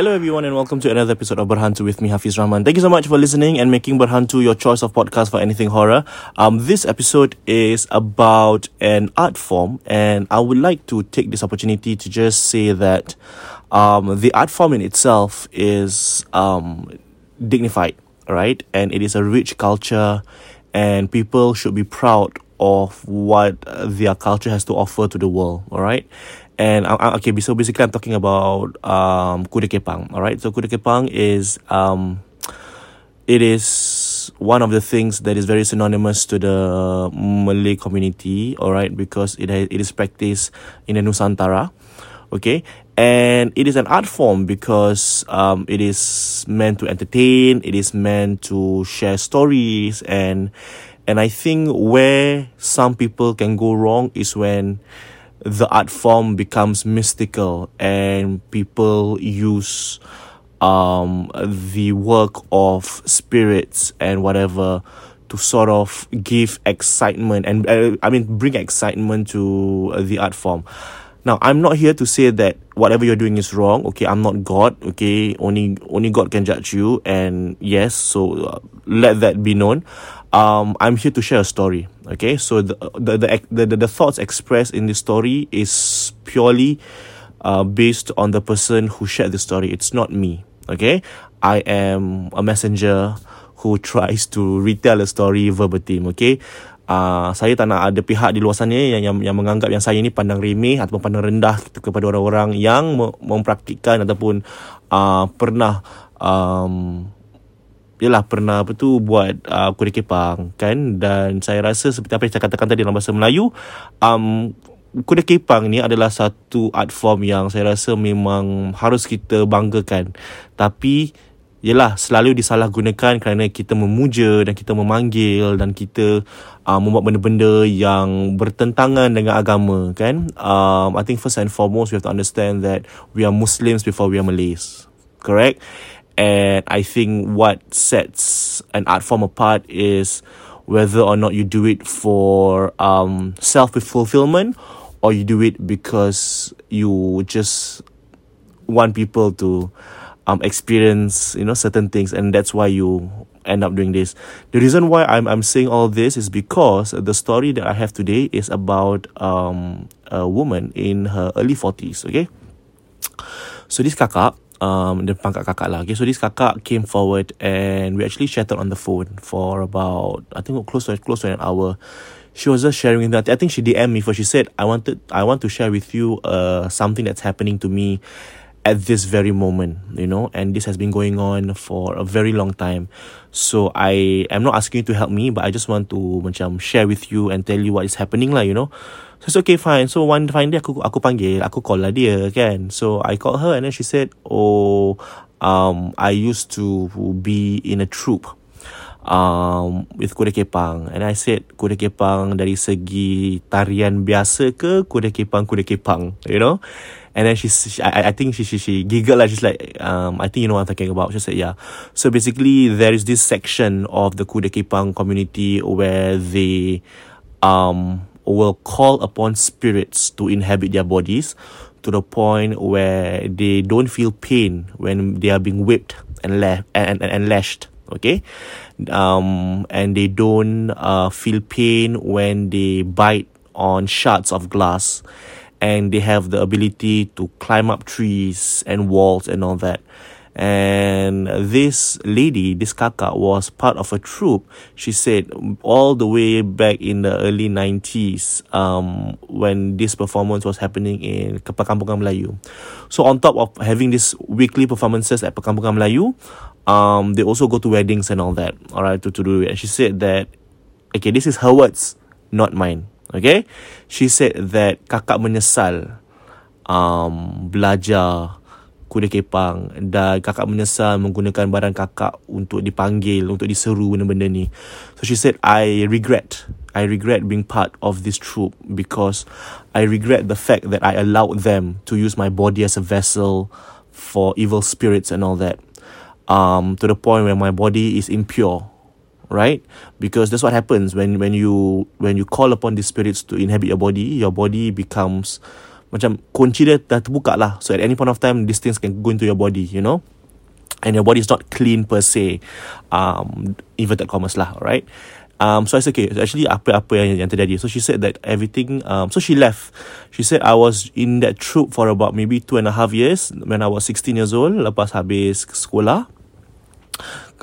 Hello everyone and welcome to another episode of Berhantu with me Hafiz Rahman. Thank you so much for listening and making Berhantu your choice of podcast for anything horror. Um this episode is about an art form and I would like to take this opportunity to just say that um the art form in itself is um dignified, right? And it is a rich culture and people should be proud of what their culture has to offer to the world, all right? And uh, uh, okay, so basically, I'm talking about um, Kuda Kepang. All right, so Kuda Kepang is um, it is one of the things that is very synonymous to the Malay community. All right, because it it is practiced in the Nusantara. Okay, and it is an art form because um, it is meant to entertain. It is meant to share stories and and I think where some people can go wrong is when the art form becomes mystical and people use um, the work of spirits and whatever to sort of give excitement and uh, I mean bring excitement to uh, the art form. Now, I'm not here to say that whatever you're doing is wrong. Okay, I'm not God. Okay, only only God can judge you. And yes, so uh, let that be known. Um, I'm here to share a story. Okay, so the the the the, the thoughts expressed in this story is purely uh, based on the person who shared the story. It's not me. Okay, I am a messenger who tries to retell a story verbatim. Okay, uh, saya tak nak ada pihak di luar sana yang yang, yang menganggap yang saya ni pandang remeh ataupun pandang rendah kepada orang-orang yang mempraktikkan ataupun uh, pernah um, Yalah pernah apa tu buat uh, kuda kepang kan dan saya rasa seperti apa yang saya katakan tadi dalam bahasa Melayu um, kuda kepang ni adalah satu art form yang saya rasa memang harus kita banggakan tapi Yelah selalu disalahgunakan kerana kita memuja dan kita memanggil dan kita uh, membuat benda-benda yang bertentangan dengan agama kan. Um, I think first and foremost we have to understand that we are Muslims before we are Malays. Correct? And I think what sets an art form apart is whether or not you do it for um, self-fulfillment or you do it because you just want people to um experience you know certain things. And that's why you end up doing this. The reason why i'm i'm saying all this is because the story that i have today is about um a woman in her early 40s okay? So this kakak um the pangkat kakak lah okay so this kakak came forward and we actually chatted on the phone for about i think close to close to an hour she was just sharing that. I think she DM me for she said I wanted I want to share with you uh something that's happening to me at this very moment, you know, and this has been going on for a very long time. So I am not asking you to help me, but I just want to macam share with you and tell you what is happening lah, you know. So it's okay, fine. So one fine day aku aku panggil, aku call lah dia kan. So I called her and then she said, oh, um, I used to be in a troop um, with kuda kepang. And I said kuda kepang dari segi tarian biasa ke kuda kepang kuda kepang? You know? And then she, I, I think she, she she giggled like she's like um I think you know what I'm talking about. She said yeah. So basically there is this section of the kuda kepang community where they um will call upon spirits to inhabit their bodies to the point where they don't feel pain when they are being whipped and left and, and, and lashed okay? Um and they don't uh feel pain when they bite on shards of glass. And they have the ability to climb up trees and walls and all that and this lady this kaka was part of a troupe she said all the way back in the early 90s um when this performance was happening in Perkampungan Melayu. So on top of having these weekly performances at Perkampungan Melayu um they also go to weddings and all that all right to, to do it. And she said that okay this is her words not mine okay? She said that kakak menyesal um belajar kuda kepang dan kakak menyesal menggunakan barang kakak untuk dipanggil untuk diseru benda-benda ni. So she said i regret i regret being part of this troop because i regret the fact that i allowed them to use my body as a vessel for evil spirits and all that um, to the point where my body is impure right? Because that's what happens when when you when you call upon the spirits to inhabit your body your body becomes macam kunci dia dah terbuka lah. So at any point of time, these things can go into your body, you know. And your body is not clean per se. Um, inverted commas lah, right? Um, so I said, okay, actually apa-apa yang, yang terjadi. So she said that everything, um, so she left. She said I was in that troop for about maybe two and a half years when I was 16 years old, lepas habis sekolah.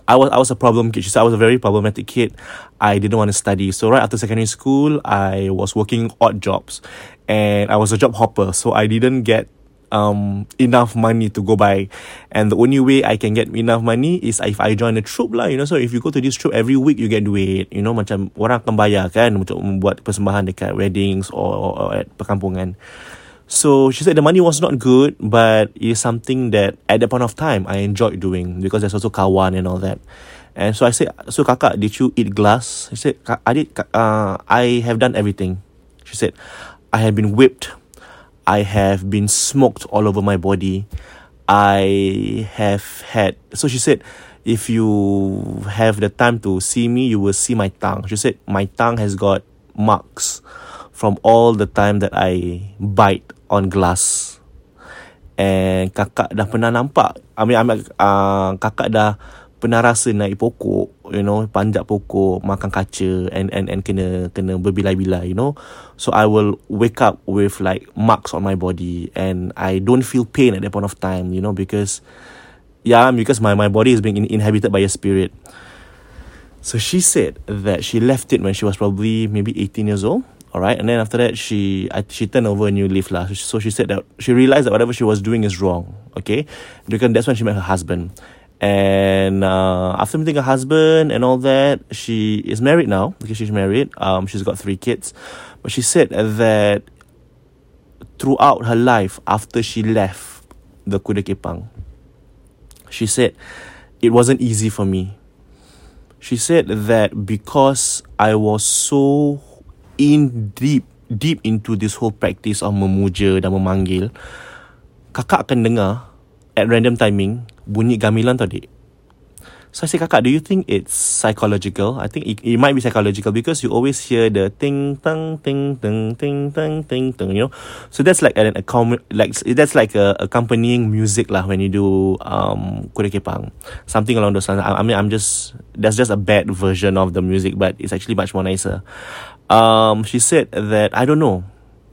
I was I was a problem kid. She said I was a very problematic kid. I didn't want to study. So right after secondary school, I was working odd jobs, and I was a job hopper. So I didn't get um enough money to go by and the only way I can get enough money is if I join a troop lah you know so if you go to this troop every week you get duit you know macam orang akan bayar kan untuk membuat persembahan dekat weddings or, or, or at perkampungan So she said the money was not good, but it's something that at that point of time I enjoyed doing because there's also kawan and all that. And so I said, so kakak, did you eat glass? She said, I did. Uh, I have done everything. She said, I have been whipped. I have been smoked all over my body. I have had. So she said, if you have the time to see me, you will see my tongue. She said, my tongue has got marks from all the time that I bite on glass. And kakak dah pernah nampak. I mean, I mean uh, kakak dah pernah rasa naik pokok, you know, panjat pokok, makan kaca and and and kena kena berbilai-bilai, you know. So I will wake up with like marks on my body and I don't feel pain at that point of time, you know, because yeah, because my my body is being inhabited by a spirit. So she said that she left it when she was probably maybe 18 years old all right and then after that she I, she turned over a new leaf lah so she said that she realized that whatever she was doing is wrong okay because that's when she met her husband and uh, after meeting her husband and all that she is married now because she's married. Um, she's got three kids. But she said that throughout her life after she left the kuda kepang she said it wasn't easy for me. She said that because I was so in deep deep into this whole practice of memuja dan memanggil kakak akan dengar at random timing bunyi gamilan tadi So I say, Kakak, do you think it's psychological? I think it, it might be psychological because you always hear the ting tang ting ting ting ting ting ting. You know, so that's like an a like that's like a accompanying music lah when you do um kuda kepang, something along those lines. I, I mean, I'm just that's just a bad version of the music, but it's actually much more nicer. Um, she said that I don't know.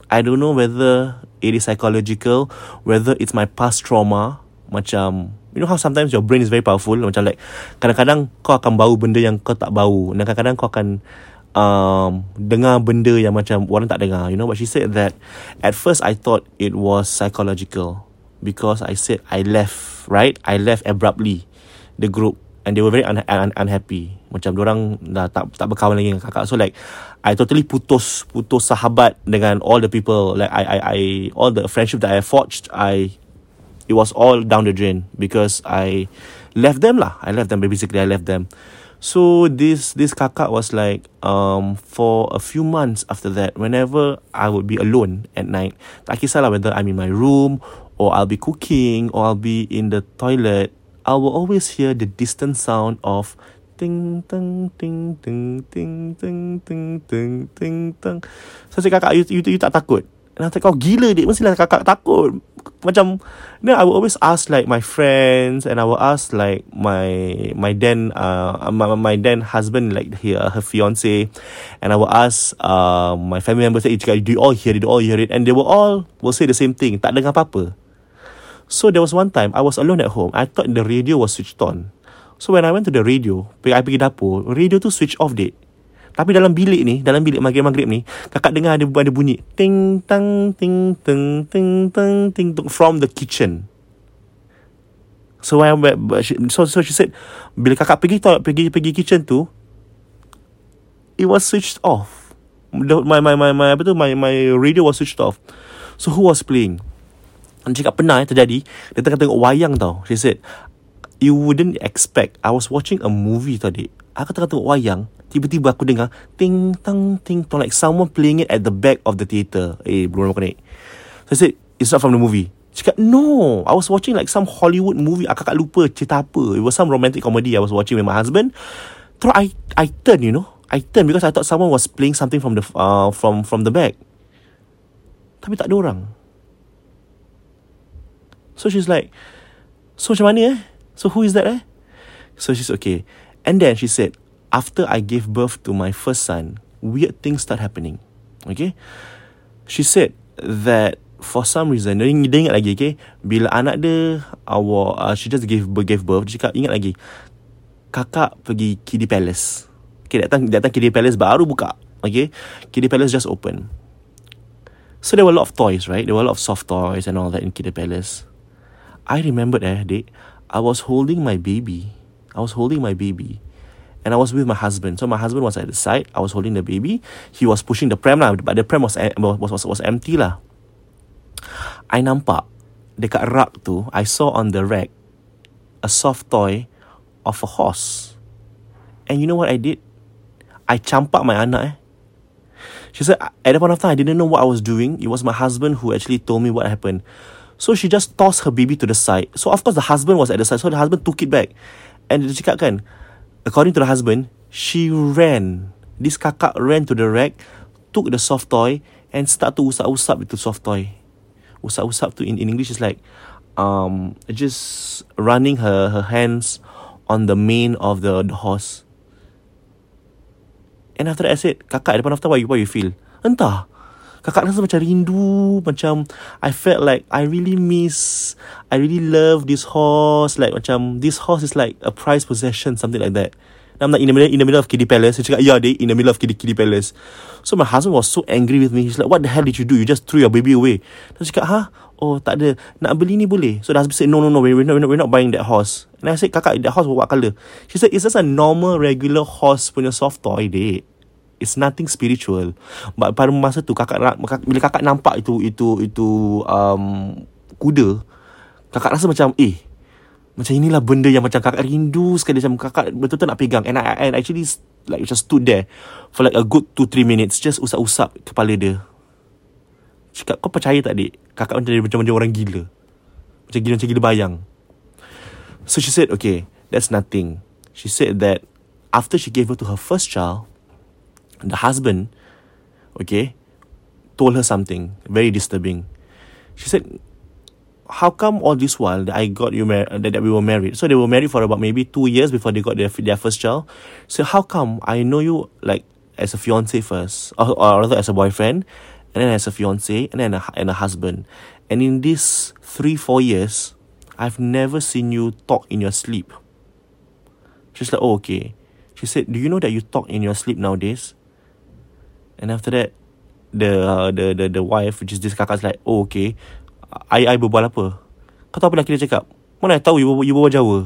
I don't know whether it is psychological, whether it's my past trauma, macam you know how sometimes your brain is very powerful, macam like kadang-kadang kau akan bau benda yang kau tak bau, dan kadang-kadang kau akan um, dengar benda yang macam orang tak dengar, you know. But she said that at first I thought it was psychological. Because I said I left, right? I left abruptly the group. And they were very un- un- unhappy. Macam orang dah tak tak berkawan lagi dengan kakak. So like I totally putus putus sahabat dengan all the people. Like I I I all the friendship that I forged I it was all down the drain because I left them lah. I left them basically I left them. So this this kakak was like um for a few months after that whenever I would be alone at night tak kisahlah whether I'm in my room or I'll be cooking or I'll be in the toilet I will always hear the distant sound of ting ting ting ting ting ting ting ting ting ting so saya kakak you, you, you tak takut and I kau gila dik mestilah kakak takut. Macam then I will always ask like my friends and I will ask like my my then uh my, my then husband like her, her fiance. And I will ask uh, my family members say do you all hear it? Do you all hear it? And they will all will say the same thing. Tak dengar apa-apa. So there was one time I was alone at home. I thought the radio was switched on. So when I went to the radio, I pergi dapur, radio tu switch off dek. Tapi dalam bilik ni, dalam bilik maghrib-maghrib ni, kakak dengar ada ada bunyi ting tang ting ting ting ting ting ting from the kitchen. So I so so she said bila kakak pergi toilet pergi pergi kitchen tu it was switched off. My my my my apa tu my my radio was switched off. So who was playing? Dia cakap pernah eh, terjadi Dia tengah tengok wayang tau She said you wouldn't expect I was watching a movie tadi aku tengah tengok wayang tiba-tiba aku dengar ting tang ting tong like someone playing it at the back of the theater eh belum aku naik so I said it's not from the movie. Cakap no. I was watching like some Hollywood movie. Aku tak lupa cerita apa. It was some romantic comedy I was watching with my husband. Terus I I turn you know. I turn because I thought someone was playing something from the uh, from from the back. Tapi tak ada orang. So she's like, so macam mana eh? So who is that eh? So she's okay. And then she said, after I gave birth to my first son, weird things start happening. Okay? She said that for some reason, dia, dia ingat lagi, okay? Bila anak dia, awak, uh, she just gave, gave birth, dia cakap, ingat lagi, kakak pergi Kiddie Palace. Okay, datang, datang Kiddie Palace baru buka. Okay? Kiddie Palace just open. So there were a lot of toys, right? There were a lot of soft toys and all that in Kiddie Palace. I remembered, eh, I was holding my baby. I was holding my baby. And I was with my husband. So my husband was at the side. I was holding the baby. He was pushing the pram lah. But the pram was, was, was, was empty lah. I nampak dekat rak tu, I saw on the rack a soft toy of a horse. And you know what I did? I campak my anak eh. She said, at that point of time, I didn't know what I was doing. It was my husband who actually told me what happened. So she just tossed her baby to the side. So of course the husband was at the side. So the husband took it back. And dia cakap kan, according to the husband, she ran. This kakak ran to the rack, took the soft toy, and start to usap-usap with the soft toy. Usap-usap to in, in English is like um just running her her hands on the mane of the, the horse. And after that I said, kakak, at the point of time, what you, what you feel? Entah. Kakak rasa macam rindu, macam I felt like I really miss, I really love this horse. Like macam this horse is like a prized possession, something like that. I'm like in the middle, in the middle of Kiddie Palace. Dia cakap, yeah, they in the middle of Kiddie, Kiddie Palace. So my husband was so angry with me. He's like, what the hell did you do? You just threw your baby away. Dia cakap, huh? Oh, tak ada. Nak beli ni boleh? So husband said, no, no, no, we're not, we're not, we're not buying that horse. And I said, kakak, that horse what color? She said, it's just a normal, regular horse punya soft toy, dek. It's nothing spiritual. But pada masa tu, kakak, bila kakak nampak itu, itu, itu, um, kuda, kakak rasa macam, eh, macam inilah benda yang macam kakak rindu sekali. Macam kakak betul-betul nak pegang. And I, I actually like just stood there for like a good 2-3 minutes just usap-usap kepala dia. Cakap kau percaya tak adik? Kakak macam macam orang gila. Macam gila macam gila bayang. So she said okay that's nothing. She said that after she gave birth to her first child the husband okay told her something very disturbing she said how come all this while that I got you married, that, that we were married? So they were married for about maybe two years before they got their their first child. So how come I know you like as a fiance first, or, or rather as a boyfriend, and then as a fiance, and then a, and a husband, and in these three four years, I've never seen you talk in your sleep. She's like, oh okay. She said, do you know that you talk in your sleep nowadays? And after that, the uh, the the the wife, which is this kakak's like, oh okay. I I berbual apa? Kau tahu apa lelaki dia cakap? Mana I tahu you, you berbual Jawa?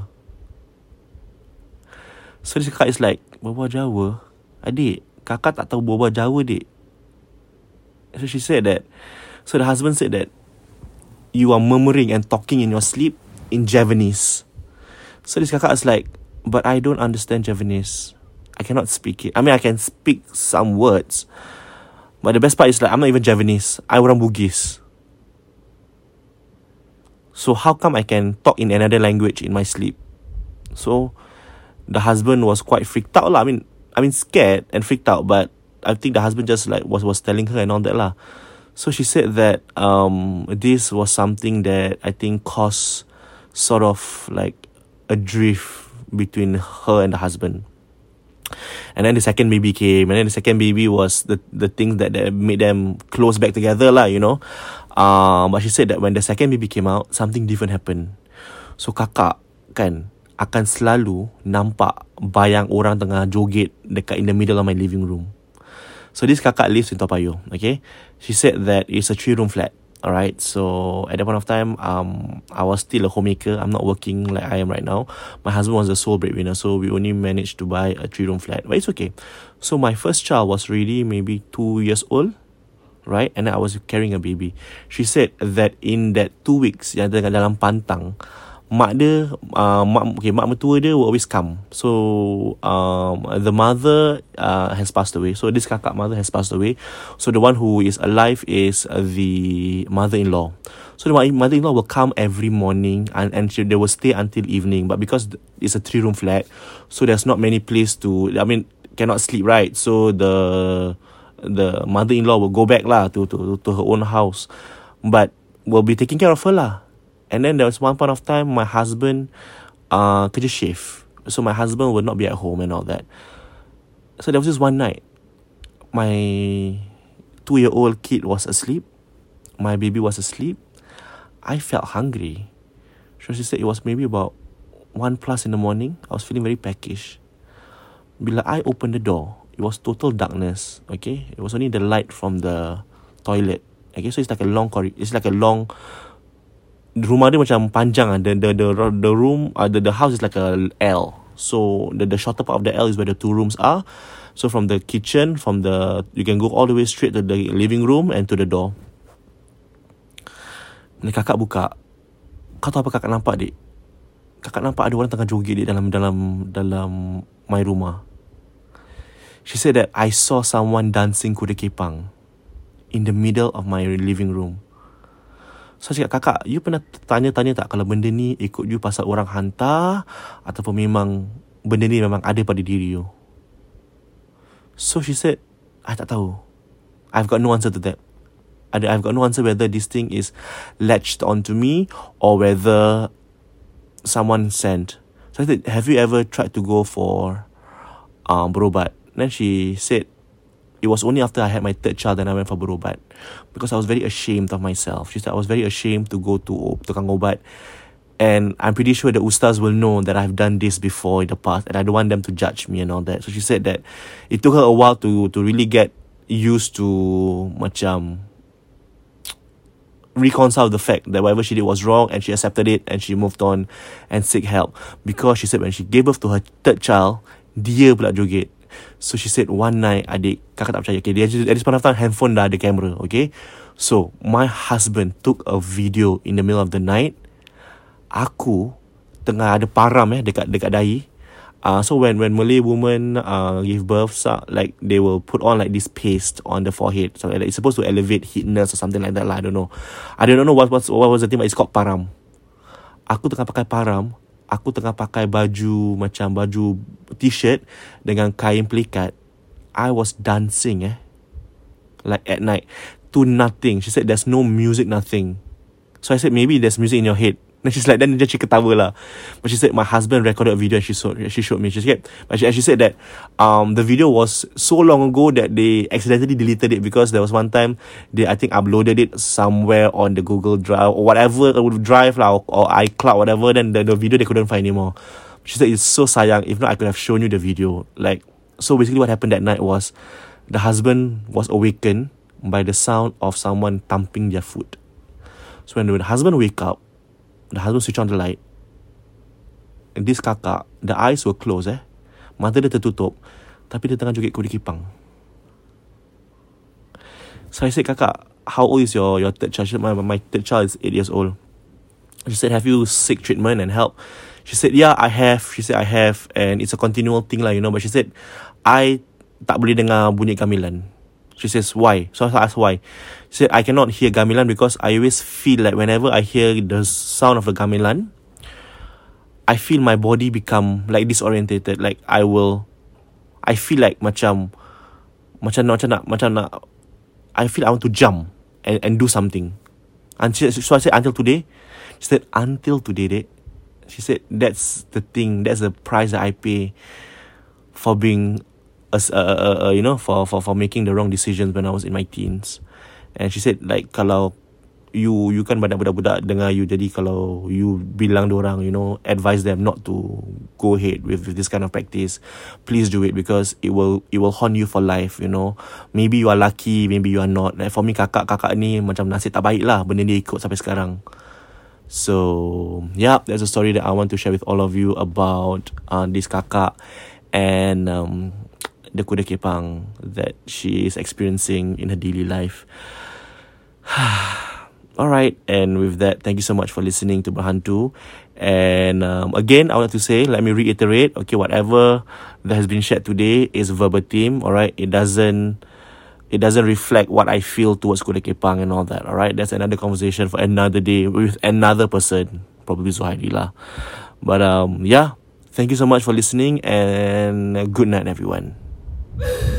So this kakak is like, berbual Jawa? Adik, kakak tak tahu berbual Jawa, dik. So she said that, so the husband said that, you are murmuring and talking in your sleep in Javanese. So this kakak is like, but I don't understand Javanese. I cannot speak it. I mean, I can speak some words. But the best part is like, I'm not even Javanese. I orang Bugis. So how come I can talk in another language in my sleep? So the husband was quite freaked out lah. I mean, I mean scared and freaked out, but I think the husband just like was was telling her and all that lah. So she said that um this was something that I think caused sort of like a drift between her and the husband. And then the second baby came, and then the second baby was the the thing that, that made them close back together lah, you know. Uh, but she said that when the second baby came out, something different happened. So kakak kan akan selalu nampak bayang orang tengah joget dekat in the middle of my living room. So this kakak lives in Toa Payoh, okay? She said that it's a three room flat. Alright, so at that point of time, um, I was still a homemaker. I'm not working like I am right now. My husband was the sole breadwinner, so we only managed to buy a three room flat. But it's okay. So my first child was really maybe two years old right? And I was carrying a baby. She said that in that two weeks yang dalam pantang, mak dia, uh, mak, okay, mak mertua dia will always come. So, um, the mother uh, has passed away. So, this kakak mother has passed away. So, the one who is alive is uh, the mother-in-law. So, the mother-in-law will come every morning and, and she, they will stay until evening. But because it's a three-room flat, so there's not many place to, I mean, cannot sleep, right? So, the the mother-in-law will go back lah to, to, to her own house. But will be taking care of her lah. And then there was one point of time my husband uh kerja shift. So my husband would not be at home and all that. So there was just one night. My two year old kid was asleep. My baby was asleep. I felt hungry. So she said it was maybe about one plus in the morning. I was feeling very peckish. Bila I opened the door, it was total darkness. Okay, it was only the light from the toilet. Okay, so it's like a long corridor. It's like a long rumah dia macam panjang ah. The the the the room uh, the the house is like a L. So the the shorter part of the L is where the two rooms are. So from the kitchen, from the you can go all the way straight to the living room and to the door. Ni kakak buka. Kau tahu apa kakak nampak, dik? Kakak nampak ada orang tengah joget di dalam dalam dalam my rumah. She said that I saw someone dancing kuda kepang in the middle of my living room. So cakap kakak You pernah tanya-tanya tak Kalau benda ni ikut you pasal orang hantar Ataupun memang Benda ni memang ada pada diri you? So she said I tak tahu. I've got no answer to that. I've got no answer whether this thing is latched onto me Or whether Someone sent. So I said Have you ever tried to go for um, Berobat? Then she said it was only after I had my third child that I went for berobat because I was very ashamed of myself. She said I was very ashamed to go to tukang obat. And I'm pretty sure the ustaz will know that I've done this before in the past and I don't want them to judge me and all that. So she said that it took her a while to to really get used to macam reconcile the fact that whatever she did was wrong and she accepted it and she moved on and seek help. Because she said when she gave birth to her third child, dia pula joget. So she said one night adik kakak tak percaya. Okay, dia at this point of time handphone dah ada camera. Okay. So my husband took a video in the middle of the night. Aku tengah ada param eh dekat dekat dahi. Uh, so when when Malay woman uh, give birth, so, like they will put on like this paste on the forehead. So like, it's supposed to elevate heatness or something like that lah. I don't know. I don't know what what what was the thing, but it's called param. Aku tengah pakai param aku tengah pakai baju macam baju t-shirt dengan kain pelikat I was dancing eh like at night to nothing she said there's no music nothing so I said maybe there's music in your head Then she's like, then dia she ketawa lah. But she said, my husband recorded a video and she showed, she showed me. She said, but she, she said that um, the video was so long ago that they accidentally deleted it because there was one time they, I think, uploaded it somewhere on the Google Drive or whatever, Drive lah, or, or iCloud, whatever. Then the, the video they couldn't find anymore. She said, it's so sayang. If not, I could have shown you the video. Like, so basically what happened that night was the husband was awakened by the sound of someone thumping their foot. So when the husband wake up, the husband switch on the light and this kakak the eyes were closed eh mata dia tertutup tapi dia tengah joget kudi kipang so I said kakak how old is your your third child my, my third child is 8 years old she said have you seek treatment and help she said yeah I have she said I have and it's a continual thing lah you know but she said I tak boleh dengar bunyi gamelan She says, why? So I asked why. She said, I cannot hear gamelan because I always feel like whenever I hear the sound of the gamelan, I feel my body become like disorientated. Like I will, I feel like macam, macam nak, macam nak, macam nak, I feel I want to jump and, and do something. And she, so I said, until today? She said, until today, dek. She said, that's the thing, that's the price that I pay for being as uh, uh, uh, you know for for for making the wrong decisions when I was in my teens. And she said like kalau you you kan banyak budak-budak dengar you jadi kalau you bilang orang you know advise them not to go ahead with, with this kind of practice please do it because it will it will haunt you for life you know. Maybe you are lucky maybe you are not. Like for me kakak-kakak ni macam nasib tak baik lah benda ni ikut sampai sekarang so yeah there's a story that I want to share with all of you about uh, this kakak and um, the kuda kepang that she is experiencing in her daily life. All right, and with that, thank you so much for listening to Berhantu. And um, again, I want to say, let me reiterate, okay, whatever that has been shared today is verbatim. All right, it doesn't it doesn't reflect what I feel towards Kuda Kepang and all that. All right, that's another conversation for another day with another person, probably Zuhairi lah. But um, yeah, thank you so much for listening and good night, everyone.